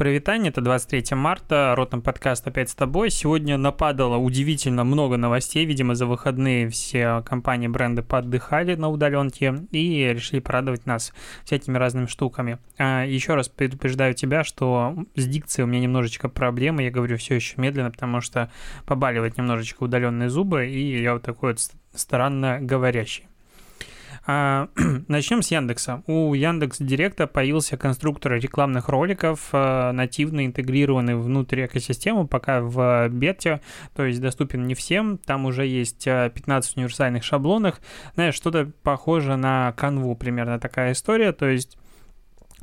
Привитание, это 23 марта, Ротом подкаст опять с тобой. Сегодня нападало удивительно много новостей, видимо, за выходные все компании, бренды поддыхали на удаленке и решили порадовать нас всякими разными штуками. А еще раз предупреждаю тебя, что с дикцией у меня немножечко проблемы, я говорю все еще медленно, потому что побаливает немножечко удаленные зубы, и я вот такой вот странно говорящий. А, начнем с Яндекса. У Яндекс Директа появился конструктор рекламных роликов, а, нативно интегрированный внутрь экосистемы, пока в бете, то есть доступен не всем. Там уже есть 15 а, универсальных шаблонов. Знаешь, что-то похоже на канву, примерно такая история, то есть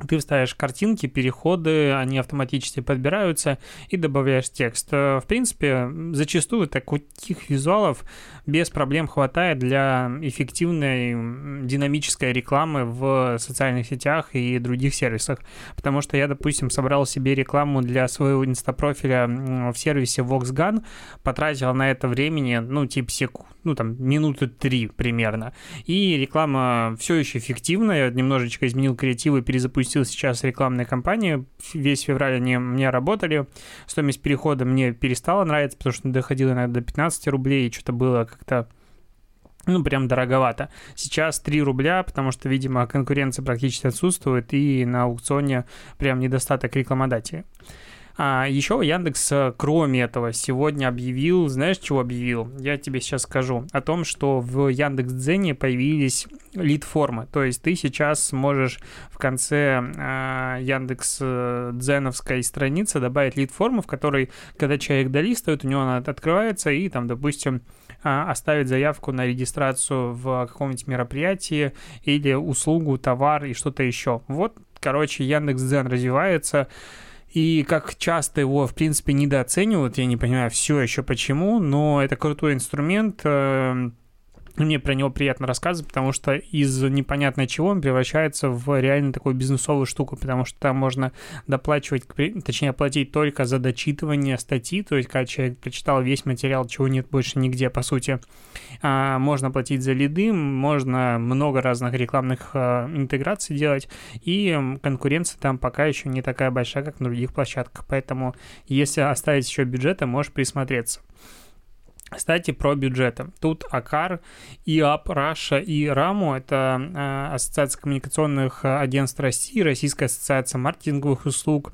ты вставишь картинки, переходы, они автоматически подбираются и добавляешь текст. Э, в принципе, зачастую таких визуалов без проблем хватает для эффективной динамической рекламы в социальных сетях и других сервисах. Потому что я, допустим, собрал себе рекламу для своего инстапрофиля в сервисе VoxGun, потратил на это времени, ну, типа секунд, ну, там, минуты три примерно. И реклама все еще эффективная, немножечко изменил креатив и перезапустил запустил сейчас рекламные кампании. Весь февраль они мне работали. Стоимость перехода мне перестала нравиться, потому что доходила иногда до 15 рублей, и что-то было как-то ну, прям дороговато. Сейчас 3 рубля, потому что, видимо, конкуренция практически отсутствует, и на аукционе прям недостаток рекламодателей. А еще Яндекс, э, кроме этого, сегодня объявил, знаешь, чего объявил? Я тебе сейчас скажу. О том, что в Яндекс Дзене появились лид-формы. То есть ты сейчас можешь в конце э, Яндекс Дзеновской страницы добавить лид-форму, в которой, когда человек долистывает, у него она открывается, и там, допустим, э, оставить заявку на регистрацию в каком-нибудь мероприятии или услугу, товар и что-то еще. Вот, короче, Яндекс Дзен развивается. И как часто его, в принципе, недооценивают, я не понимаю все еще почему, но это крутой инструмент, эм, мне про него приятно рассказывать, потому что из непонятно чего он превращается в реально такую бизнесовую штуку, потому что там можно доплачивать, точнее, платить только за дочитывание статьи, то есть когда человек прочитал весь материал, чего нет больше нигде, по сути. А, можно платить за лиды, можно много разных рекламных а, интеграций делать, и конкуренция там пока еще не такая большая, как на других площадках, поэтому если оставить еще бюджета, можешь присмотреться. Кстати, про бюджеты. Тут АКАР, ИАП, Раша и РАМУ – это э, Ассоциация коммуникационных агентств России, Российская ассоциация маркетинговых услуг,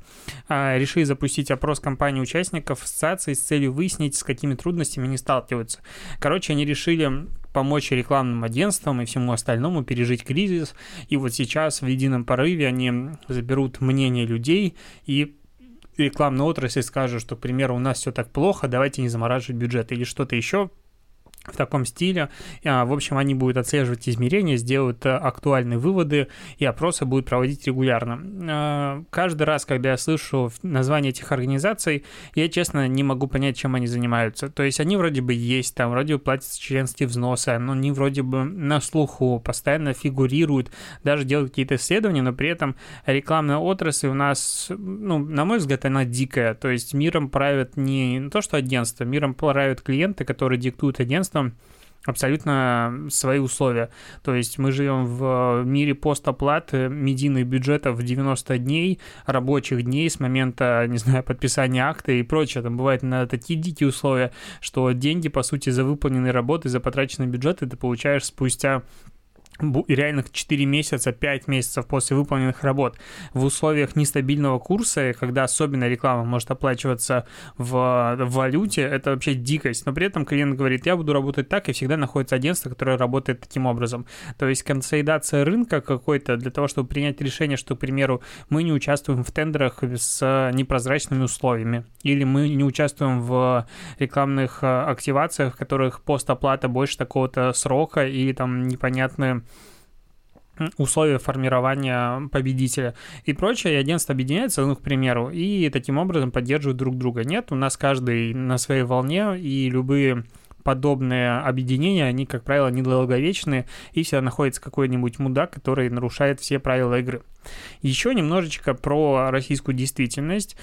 э, решили запустить опрос компаний-участников ассоциации с целью выяснить, с какими трудностями они сталкиваются. Короче, они решили помочь рекламным агентствам и всему остальному пережить кризис. И вот сейчас в едином порыве они заберут мнение людей и рекламная отрасль скажет, что, к примеру, у нас все так плохо, давайте не замораживать бюджет или что-то еще, в таком стиле. А, в общем, они будут отслеживать измерения, сделают э, актуальные выводы и опросы будут проводить регулярно. А, каждый раз, когда я слышу название этих организаций, я, честно, не могу понять, чем они занимаются. То есть они вроде бы есть, там вроде бы платят членские взносы, но они вроде бы на слуху, постоянно фигурируют, даже делают какие-то исследования, но при этом рекламная отрасль у нас, ну, на мой взгляд, она дикая. То есть миром правят не то, что агентство, миром правят клиенты, которые диктуют агентство, там абсолютно свои условия. То есть мы живем в мире постоплаты, медийных бюджетов в 90 дней, рабочих дней с момента, не знаю, подписания акта и прочее. Там бывает на такие дикие условия, что деньги, по сути, за выполненные работы, за потраченный бюджет ты получаешь спустя реальных 4 месяца, 5 месяцев после выполненных работ в условиях нестабильного курса, когда особенно реклама может оплачиваться в, в валюте, это вообще дикость. Но при этом клиент говорит, я буду работать так, и всегда находится агентство, которое работает таким образом. То есть консолидация рынка какой-то для того, чтобы принять решение, что, к примеру, мы не участвуем в тендерах с непрозрачными условиями, или мы не участвуем в рекламных э, активациях, в которых постоплата больше такого-то срока, или там непонятные условия формирования победителя и прочее, и агентство объединяется, ну, к примеру, и таким образом поддерживают друг друга. Нет, у нас каждый на своей волне, и любые подобные объединения, они, как правило, недолговечные, и всегда находится какой-нибудь мудак, который нарушает все правила игры. Еще немножечко про российскую действительность.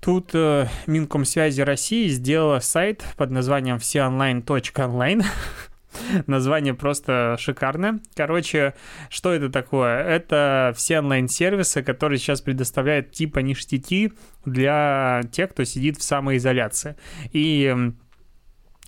Тут э, Минкомсвязи России сделала сайт под названием всеонлайн.онлайн. Название просто шикарное. Короче, что это такое? Это все онлайн-сервисы, которые сейчас предоставляют типа ништяки для тех, кто сидит в самоизоляции. И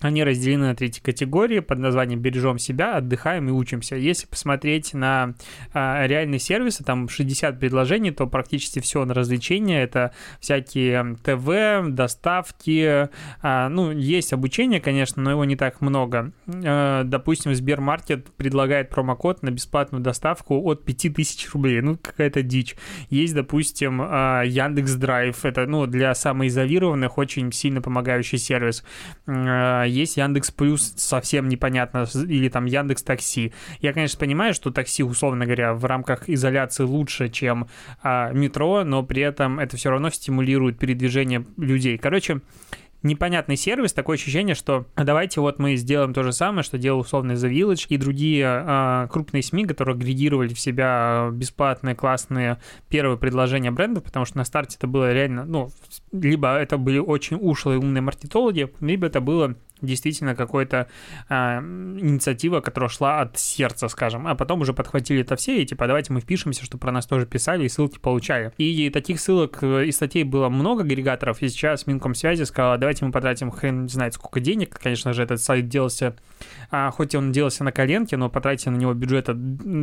они разделены на третьи категории под названием «Бережем себя, отдыхаем и учимся». Если посмотреть на а, реальные сервисы, там 60 предложений, то практически все на развлечения. Это всякие ТВ, доставки. А, ну, есть обучение, конечно, но его не так много. А, допустим, Сбермаркет предлагает промокод на бесплатную доставку от 5000 рублей. Ну, какая-то дичь. Есть, допустим, а, Яндекс Драйв. Это, ну, для самоизолированных очень сильно помогающий сервис есть Яндекс Плюс, совсем непонятно, или там Яндекс Такси. Я, конечно, понимаю, что такси, условно говоря, в рамках изоляции лучше, чем а, метро, но при этом это все равно стимулирует передвижение людей. Короче, непонятный сервис, такое ощущение, что давайте вот мы сделаем то же самое, что делал условно The Village и другие а, крупные СМИ, которые агрегировали в себя бесплатные, классные первые предложения брендов, потому что на старте это было реально, ну, либо это были очень ушлые умные маркетологи, либо это было действительно какая-то а, инициатива, которая шла от сердца, скажем, а потом уже подхватили это все, и типа давайте мы впишемся, чтобы про нас тоже писали и ссылки получали. И таких ссылок э, и статей было много агрегаторов, и сейчас Минкомсвязи сказала, давайте мы потратим хрен знает сколько денег, конечно же, этот сайт делался, а, хоть он делался на коленке, но потратили на него бюджета,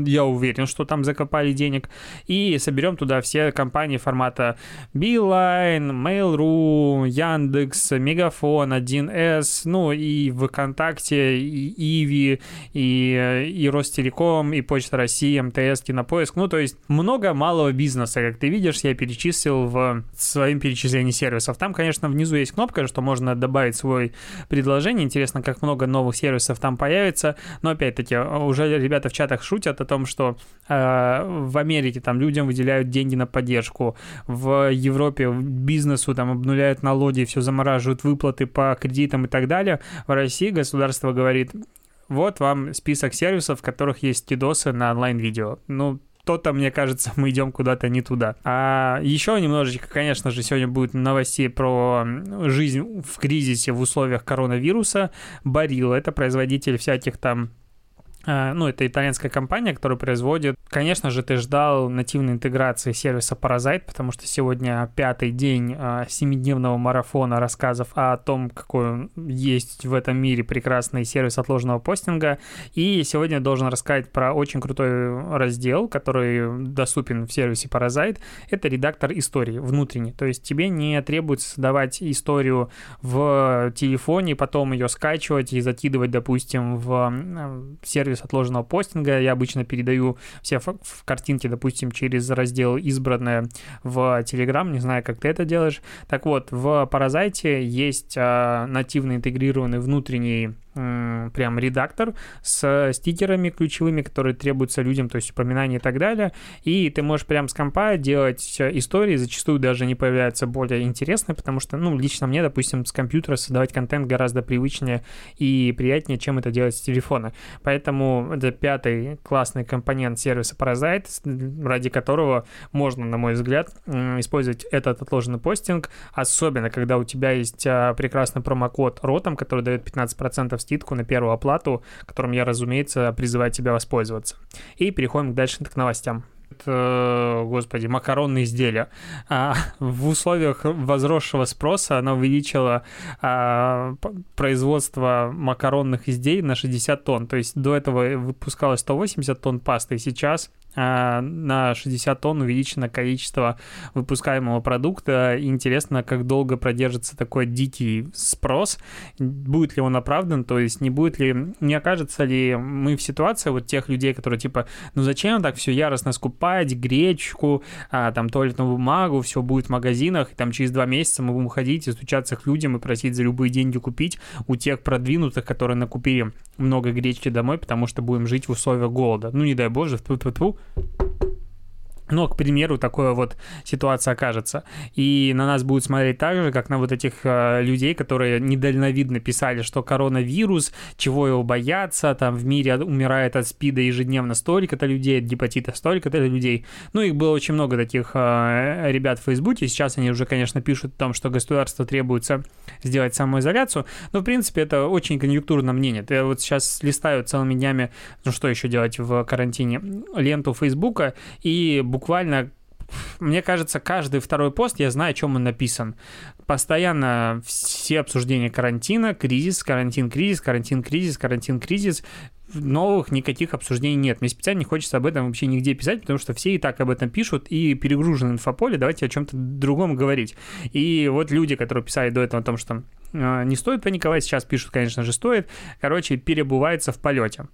я уверен, что там закопали денег, и соберем туда все компании формата Beeline, Mail.ru, Яндекс, Мегафон, 1С, ну, и ВКонтакте, и Иви, и, и Ростелеком, и Почта России, МТС, Кинопоиск. Ну, то есть много малого бизнеса, как ты видишь, я перечислил в своем перечислении сервисов. Там, конечно, внизу есть кнопка, что можно добавить свой предложение. Интересно, как много новых сервисов там появится. Но, опять-таки, уже ребята в чатах шутят о том, что э, в Америке там людям выделяют деньги на поддержку, в Европе бизнесу там обнуляют налоги, все замораживают выплаты по кредитам и так далее в России государство говорит, вот вам список сервисов, в которых есть кидосы на онлайн-видео. Ну, то-то, мне кажется, мы идем куда-то не туда. А еще немножечко, конечно же, сегодня будет новостей про жизнь в кризисе в условиях коронавируса. Барил, это производитель всяких там ну, это итальянская компания, которая производит. Конечно же, ты ждал нативной интеграции сервиса Parasite, потому что сегодня пятый день а, семидневного марафона рассказов о том, какой есть в этом мире прекрасный сервис отложенного постинга. И сегодня я должен рассказать про очень крутой раздел, который доступен в сервисе Parasite. Это редактор истории внутренний. То есть тебе не требуется создавать историю в телефоне, потом ее скачивать и закидывать, допустим, в сервис сервис отложенного постинга. Я обычно передаю все в картинки, допустим, через раздел «Избранное» в Telegram. Не знаю, как ты это делаешь. Так вот, в Паразайте есть а, нативно интегрированный внутренний прям редактор с стикерами ключевыми, которые требуются людям, то есть упоминания и так далее. И ты можешь прям с компа делать истории, зачастую даже не появляются более интересные, потому что, ну, лично мне, допустим, с компьютера создавать контент гораздо привычнее и приятнее, чем это делать с телефона. Поэтому это пятый классный компонент сервиса Parasite, ради которого можно, на мой взгляд, использовать этот отложенный постинг, особенно когда у тебя есть а, прекрасный промокод ROTOM, который дает 15% скидку на первую оплату, которым я, разумеется, призываю тебя воспользоваться. И переходим дальше к новостям господи, макаронные изделия. А, в условиях возросшего спроса она увеличила а, производство макаронных изделий на 60 тонн. То есть до этого выпускалось 180 тонн пасты, и сейчас на 60 тонн увеличено количество выпускаемого продукта. Интересно, как долго продержится такой дикий спрос, будет ли он оправдан, то есть не будет ли, не окажется ли мы в ситуации вот тех людей, которые типа, ну зачем так все яростно скупать, гречку, а, там туалетную бумагу, все будет в магазинах, и там через два месяца мы будем ходить и стучаться к людям и просить за любые деньги купить у тех продвинутых, которые накупили много гречки домой, потому что будем жить в условиях голода. Ну, не дай боже, тьфу Yeah. Но, к примеру, такая вот ситуация окажется. И на нас будут смотреть так же, как на вот этих э, людей, которые недальновидно писали, что коронавирус, чего его бояться, там в мире умирает от СПИДа ежедневно столько-то людей, от гепатита столько-то людей. Ну, их было очень много таких э, ребят в Фейсбуке. Сейчас они уже, конечно, пишут о том, что государство требуется сделать самоизоляцию. Но, в принципе, это очень конъюнктурное мнение. Я вот сейчас листаю целыми днями, ну, что еще делать в карантине, ленту Фейсбука, и мне кажется, каждый второй пост, я знаю, о чем он написан. Постоянно все обсуждения карантина, кризис, карантин, кризис, карантин, кризис, карантин, кризис. Новых никаких обсуждений нет. Мне специально не хочется об этом вообще нигде писать, потому что все и так об этом пишут и перегружены инфополе. Давайте о чем-то другом говорить. И вот люди, которые писали до этого о том, что э, не стоит паниковать, сейчас пишут, конечно же, стоит. Короче, перебывается в полете.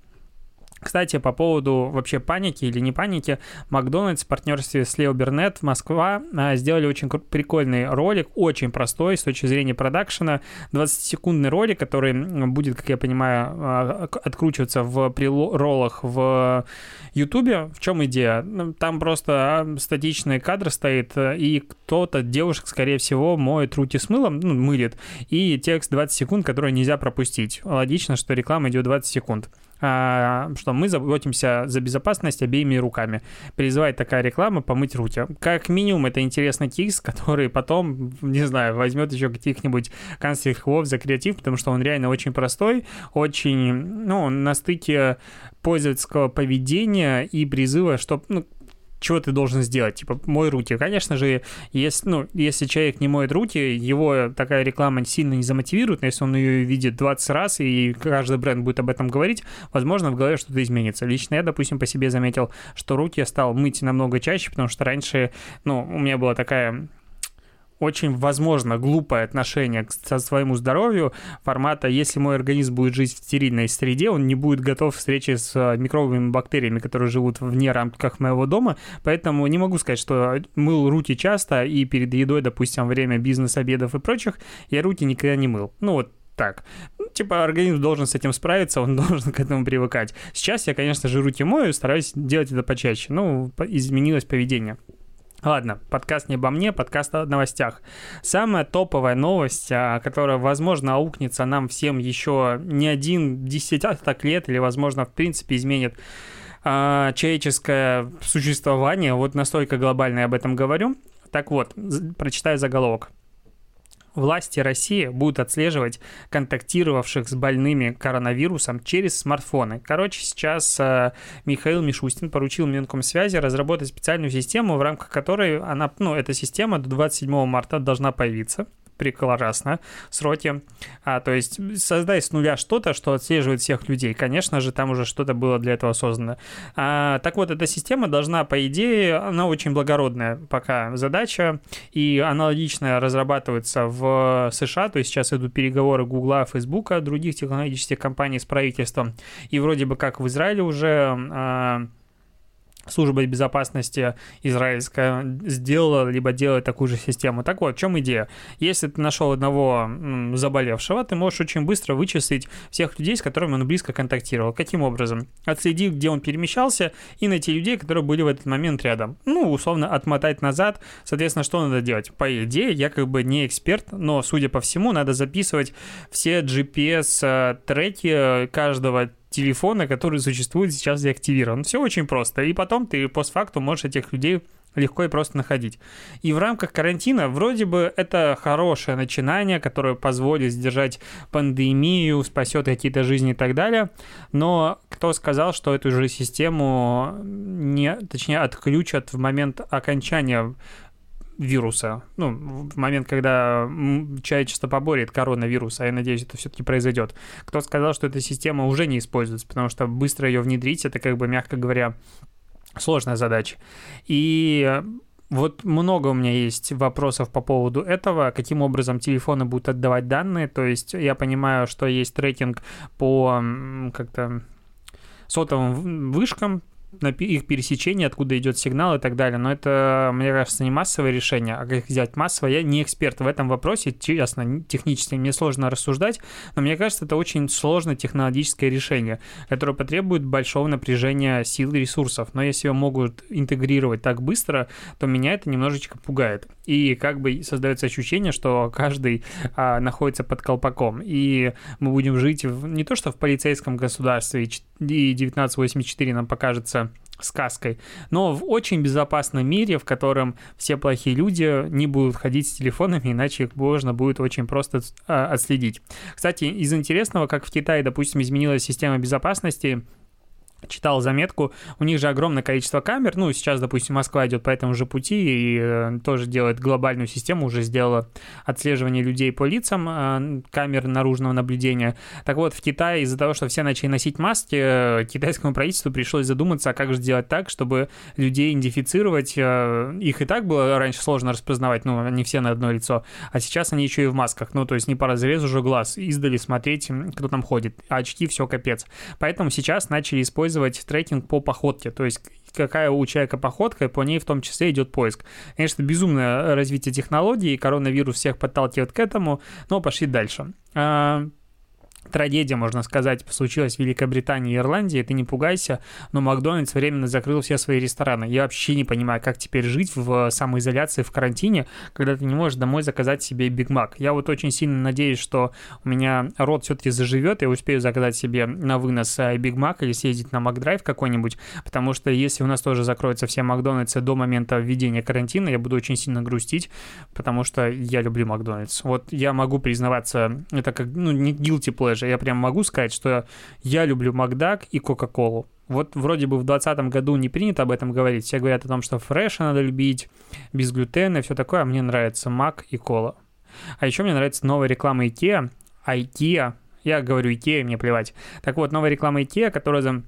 Кстати, по поводу вообще паники или не паники, Макдональдс в партнерстве с Лео Бернет Москва а, сделали очень прикольный ролик, очень простой с точки зрения продакшена, 20-секундный ролик, который будет, как я понимаю, а, откручиваться в приролах в Ютубе. В чем идея? Ну, там просто а, статичный кадр стоит, и кто-то, девушек, скорее всего, моет руки с мылом, ну, мылит, и текст 20 секунд, который нельзя пропустить. Логично, что реклама идет 20 секунд. А, что мы заботимся за безопасность обеими руками. Призывает такая реклама помыть руки. Как минимум, это интересный кейс, который потом, не знаю, возьмет еще каких-нибудь вов за креатив, потому что он реально очень простой, очень, ну, на стыке пользовательского поведения и призыва, что, ну, чего ты должен сделать, типа, мой руки. Конечно же, если, ну, если человек не моет руки, его такая реклама сильно не замотивирует, но если он ее видит 20 раз, и каждый бренд будет об этом говорить, возможно, в голове что-то изменится. Лично я, допустим, по себе заметил, что руки я стал мыть намного чаще, потому что раньше, ну, у меня была такая очень, возможно, глупое отношение к своему здоровью формата, если мой организм будет жить в стерильной среде, он не будет готов к встрече с э, микробами, бактериями, которые живут вне рамках моего дома, поэтому не могу сказать, что мыл руки часто и перед едой, допустим, время бизнес-обедов и прочих, я руки никогда не мыл. Ну вот так. Ну, типа, организм должен с этим справиться, он должен к этому привыкать. Сейчас я, конечно же, руки мою, стараюсь делать это почаще. Ну, изменилось поведение. Ладно, подкаст не обо мне, подкаст о новостях. Самая топовая новость, а, которая, возможно, аукнется нам всем еще не один десяток лет, или, возможно, в принципе, изменит а, человеческое существование, вот настолько глобально я об этом говорю. Так вот, прочитаю заголовок власти России будут отслеживать контактировавших с больными коронавирусом через смартфоны. Короче, сейчас э, Михаил Мишустин поручил Минкомсвязи разработать специальную систему, в рамках которой она, ну, эта система до 27 марта должна появиться прекрасно, сроки. А, то есть создай с нуля что-то, что отслеживает всех людей. Конечно же, там уже что-то было для этого создано. А, так вот, эта система должна, по идее, она очень благородная пока задача, и аналогичная разрабатывается в США, то есть сейчас идут переговоры Гугла, Фейсбука, других технологических компаний с правительством, и вроде бы как в Израиле уже а, служба безопасности израильская сделала, либо делает такую же систему. Так вот, в чем идея? Если ты нашел одного заболевшего, ты можешь очень быстро вычислить всех людей, с которыми он близко контактировал. Каким образом? Отследить, где он перемещался, и найти людей, которые были в этот момент рядом. Ну, условно, отмотать назад. Соответственно, что надо делать? По идее, я как бы не эксперт, но, судя по всему, надо записывать все GPS-треки э, каждого телефона, который существует сейчас деактивирован. Все очень просто. И потом ты постфактум можешь этих людей легко и просто находить. И в рамках карантина вроде бы это хорошее начинание, которое позволит сдержать пандемию, спасет какие-то жизни и так далее. Но кто сказал, что эту же систему не, точнее, отключат в момент окончания вируса, ну, в момент, когда человечество поборет коронавирус, а я надеюсь, это все-таки произойдет. Кто сказал, что эта система уже не используется, потому что быстро ее внедрить, это, как бы, мягко говоря, сложная задача. И вот много у меня есть вопросов по поводу этого, каким образом телефоны будут отдавать данные, то есть я понимаю, что есть трекинг по как-то сотовым вышкам, их пересечении, откуда идет сигнал и так далее. Но это, мне кажется, не массовое решение, а как взять массовое. Я не эксперт в этом вопросе, честно, технически мне сложно рассуждать, но мне кажется, это очень сложное технологическое решение, которое потребует большого напряжения сил и ресурсов. Но если его могут интегрировать так быстро, то меня это немножечко пугает. И как бы создается ощущение, что каждый а, находится под колпаком. И мы будем жить в, не то что в полицейском государстве, и 1984 нам покажется сказкой, но в очень безопасном мире, в котором все плохие люди не будут ходить с телефонами, иначе их можно будет очень просто а, отследить. Кстати, из интересного, как в Китае, допустим, изменилась система безопасности, читал заметку, у них же огромное количество камер, ну, сейчас, допустим, Москва идет по этому же пути и э, тоже делает глобальную систему, уже сделала отслеживание людей по лицам, э, камер наружного наблюдения. Так вот, в Китае из-за того, что все начали носить маски, э, китайскому правительству пришлось задуматься, а как же сделать так, чтобы людей идентифицировать, э, их и так было раньше сложно распознавать, ну, они все на одно лицо, а сейчас они еще и в масках, ну, то есть не по разрезу же глаз, издали смотреть, кто там ходит, а очки все капец. Поэтому сейчас начали использовать использовать трекинг по походке, то есть какая у человека походка, и по ней в том числе идет поиск. Конечно, безумное развитие технологий, коронавирус всех подталкивает к этому, но пошли дальше. Трагедия, можно сказать, случилась в Великобритании и Ирландии, ты не пугайся, но Макдональдс временно закрыл все свои рестораны. Я вообще не понимаю, как теперь жить в самоизоляции, в карантине, когда ты не можешь домой заказать себе Биг Мак. Я вот очень сильно надеюсь, что у меня рот все-таки заживет, и успею заказать себе на вынос э, Биг Мак или съездить на Макдрайв какой-нибудь, потому что если у нас тоже закроются все Макдональдсы до момента введения карантина, я буду очень сильно грустить, потому что я люблю Макдональдс. Вот я могу признаваться, это как, ну, не guilty pleasure, pleasure. Я прям могу сказать, что я люблю Макдак и Кока-Колу. Вот вроде бы в 2020 году не принято об этом говорить. Все говорят о том, что фреш надо любить, без глютена и все такое. А мне нравится Мак и Кола. А еще мне нравится новая реклама IKEA. А IKEA, я говорю IKEA, мне плевать. Так вот, новая реклама IKEA, которая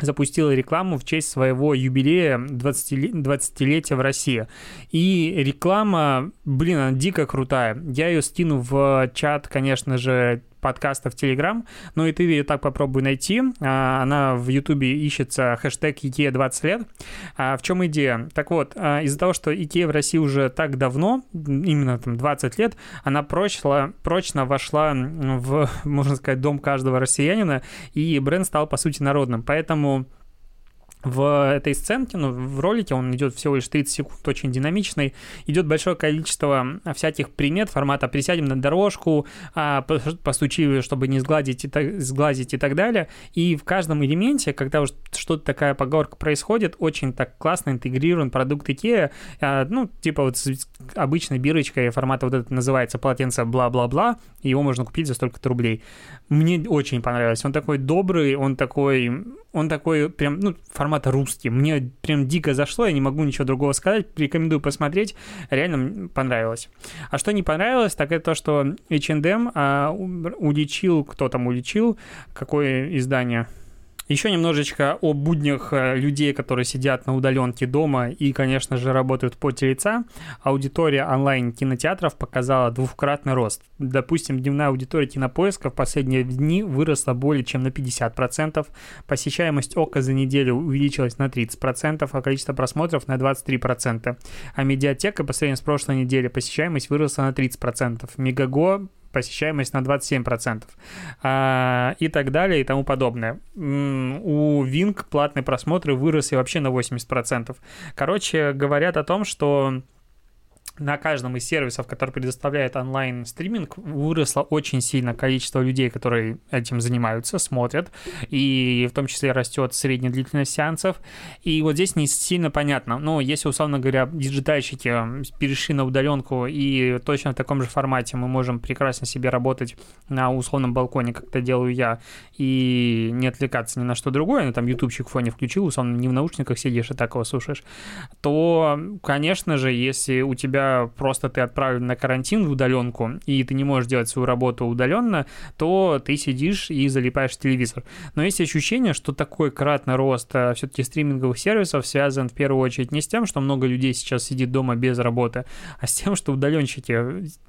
запустила рекламу в честь своего юбилея 20-летия в России. И реклама, блин, она дико крутая. Я ее скину в чат, конечно же, подкаста в Телеграм, но и ты ее так попробуй найти. А, она в Ютубе ищется хэштег IKEA 20 лет. А в чем идея? Так вот, а, из-за того, что IKEA в России уже так давно, именно там 20 лет, она прочно, прочно вошла в, можно сказать, дом каждого россиянина, и бренд стал, по сути, народным. Поэтому в этой сценке, ну, в ролике, он идет всего лишь 30 секунд, очень динамичный, идет большое количество всяких примет формата «присядем на дорожку», а, «постучи, чтобы не сгладить и, так, сглазить» и так далее. И в каждом элементе, когда уже что-то такая поговорка происходит, очень так классно интегрирован продукт IKEA, а, ну, типа вот с обычной бирочкой формата вот это называется полотенце бла-бла-бла, его можно купить за столько-то рублей. Мне очень понравилось. Он такой добрый, он такой, он такой прям, ну, формата русский. Мне прям дико зашло, я не могу ничего другого сказать. Рекомендую посмотреть. Реально понравилось. А что не понравилось, так это то, что H&M а, уличил, кто там уличил, какое издание – еще немножечко о буднях э, людей, которые сидят на удаленке дома и, конечно же, работают по лица. Аудитория онлайн-кинотеатров показала двухкратный рост. Допустим, дневная аудитория кинопоиска в последние дни выросла более чем на 50%, посещаемость ока за неделю увеличилась на 30%, а количество просмотров на 23%. А медиатека по сравнению с прошлой неделей посещаемость выросла на 30%. Мегаго посещаемость на 27%. А, и так далее и тому подобное. У Wing платные просмотры выросли вообще на 80%. Короче, говорят о том, что на каждом из сервисов, который предоставляет онлайн-стриминг, выросло очень сильно количество людей, которые этим занимаются, смотрят, и в том числе растет средняя длительность сеансов. И вот здесь не сильно понятно. Но если, условно говоря, digital щики перешли на удаленку, и точно в таком же формате мы можем прекрасно себе работать на условном балконе, как это делаю я, и не отвлекаться ни на что другое, ну, там ютубчик в фоне включил, условно, не в наушниках сидишь и так его слушаешь, то, конечно же, если у тебя просто ты отправлен на карантин в удаленку, и ты не можешь делать свою работу удаленно, то ты сидишь и залипаешь в телевизор. Но есть ощущение, что такой кратный рост а, все-таки стриминговых сервисов связан в первую очередь не с тем, что много людей сейчас сидит дома без работы, а с тем, что удаленщики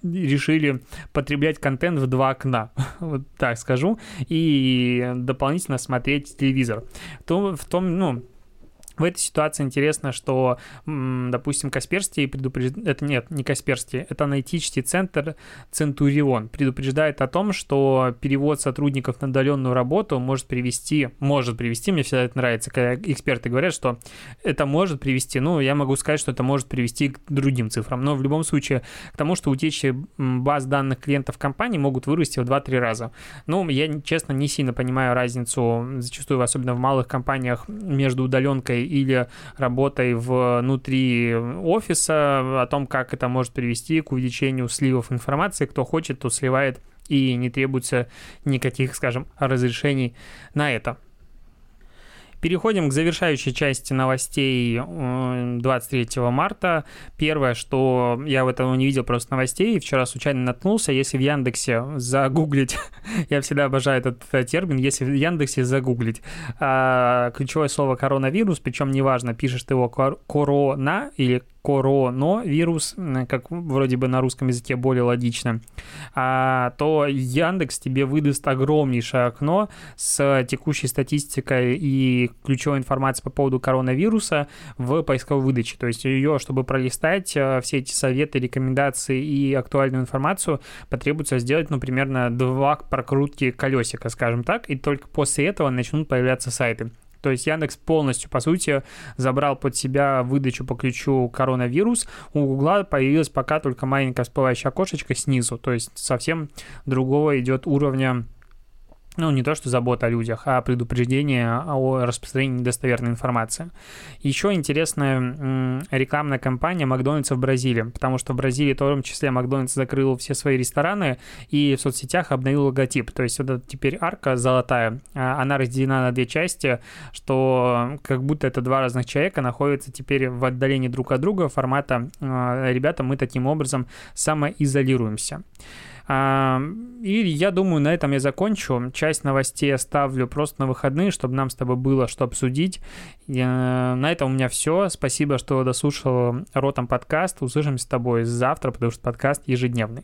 решили потреблять контент в два окна, вот так скажу, и дополнительно смотреть телевизор. То, в том, ну, В этой ситуации интересно, что, допустим, Касперский предупреждает... Это нет, не Касперский, это аналитический центр Центурион предупреждает о том, что перевод сотрудников на удаленную работу может привести... Может привести, мне всегда это нравится, когда эксперты говорят, что это может привести... Ну, я могу сказать, что это может привести к другим цифрам, но в любом случае к тому, что утечки баз данных клиентов компании могут вырасти в 2-3 раза. Ну, я, честно, не сильно понимаю разницу, зачастую, особенно в малых компаниях, между удаленкой или работой внутри офиса, о том, как это может привести к увеличению сливов информации. Кто хочет, то сливает и не требуется никаких, скажем, разрешений на это. Переходим к завершающей части новостей 23 э, марта. Первое, что я в этом не видел просто новостей, вчера случайно наткнулся, если в Яндексе загуглить, я всегда обожаю этот э, термин, если в Яндексе загуглить а, ключевое слово коронавирус, причем неважно, пишешь ты его корона или коронавирус, как вроде бы на русском языке более логично, а, то Яндекс тебе выдаст огромнейшее окно с текущей статистикой и ключевой информацией по поводу коронавируса в поисковой выдаче. То есть ее, чтобы пролистать э, все эти советы, рекомендации и актуальную информацию, потребуется сделать, ну, примерно два прокрутки колесика, скажем так, и только после этого начнут появляться сайты. То есть Яндекс полностью, по сути, забрал под себя выдачу по ключу коронавирус. У Гугла появилась пока только маленькая всплывающая окошечко снизу. То есть совсем другого идет уровня ну, не то что забота о людях, а предупреждение о распространении недостоверной информации. Еще интересная рекламная кампания Макдональдса в Бразилии, потому что в Бразилии в том числе Макдональдс закрыл все свои рестораны и в соцсетях обновил логотип. То есть вот теперь арка золотая, а, она разделена на две части, что как будто это два разных человека находятся теперь в отдалении друг от друга формата а, «ребята, мы таким образом самоизолируемся». И я думаю, на этом я закончу. Часть новостей оставлю просто на выходные, чтобы нам с тобой было что обсудить. На этом у меня все. Спасибо, что дослушал Ротом подкаст. Услышимся с тобой завтра, потому что подкаст ежедневный.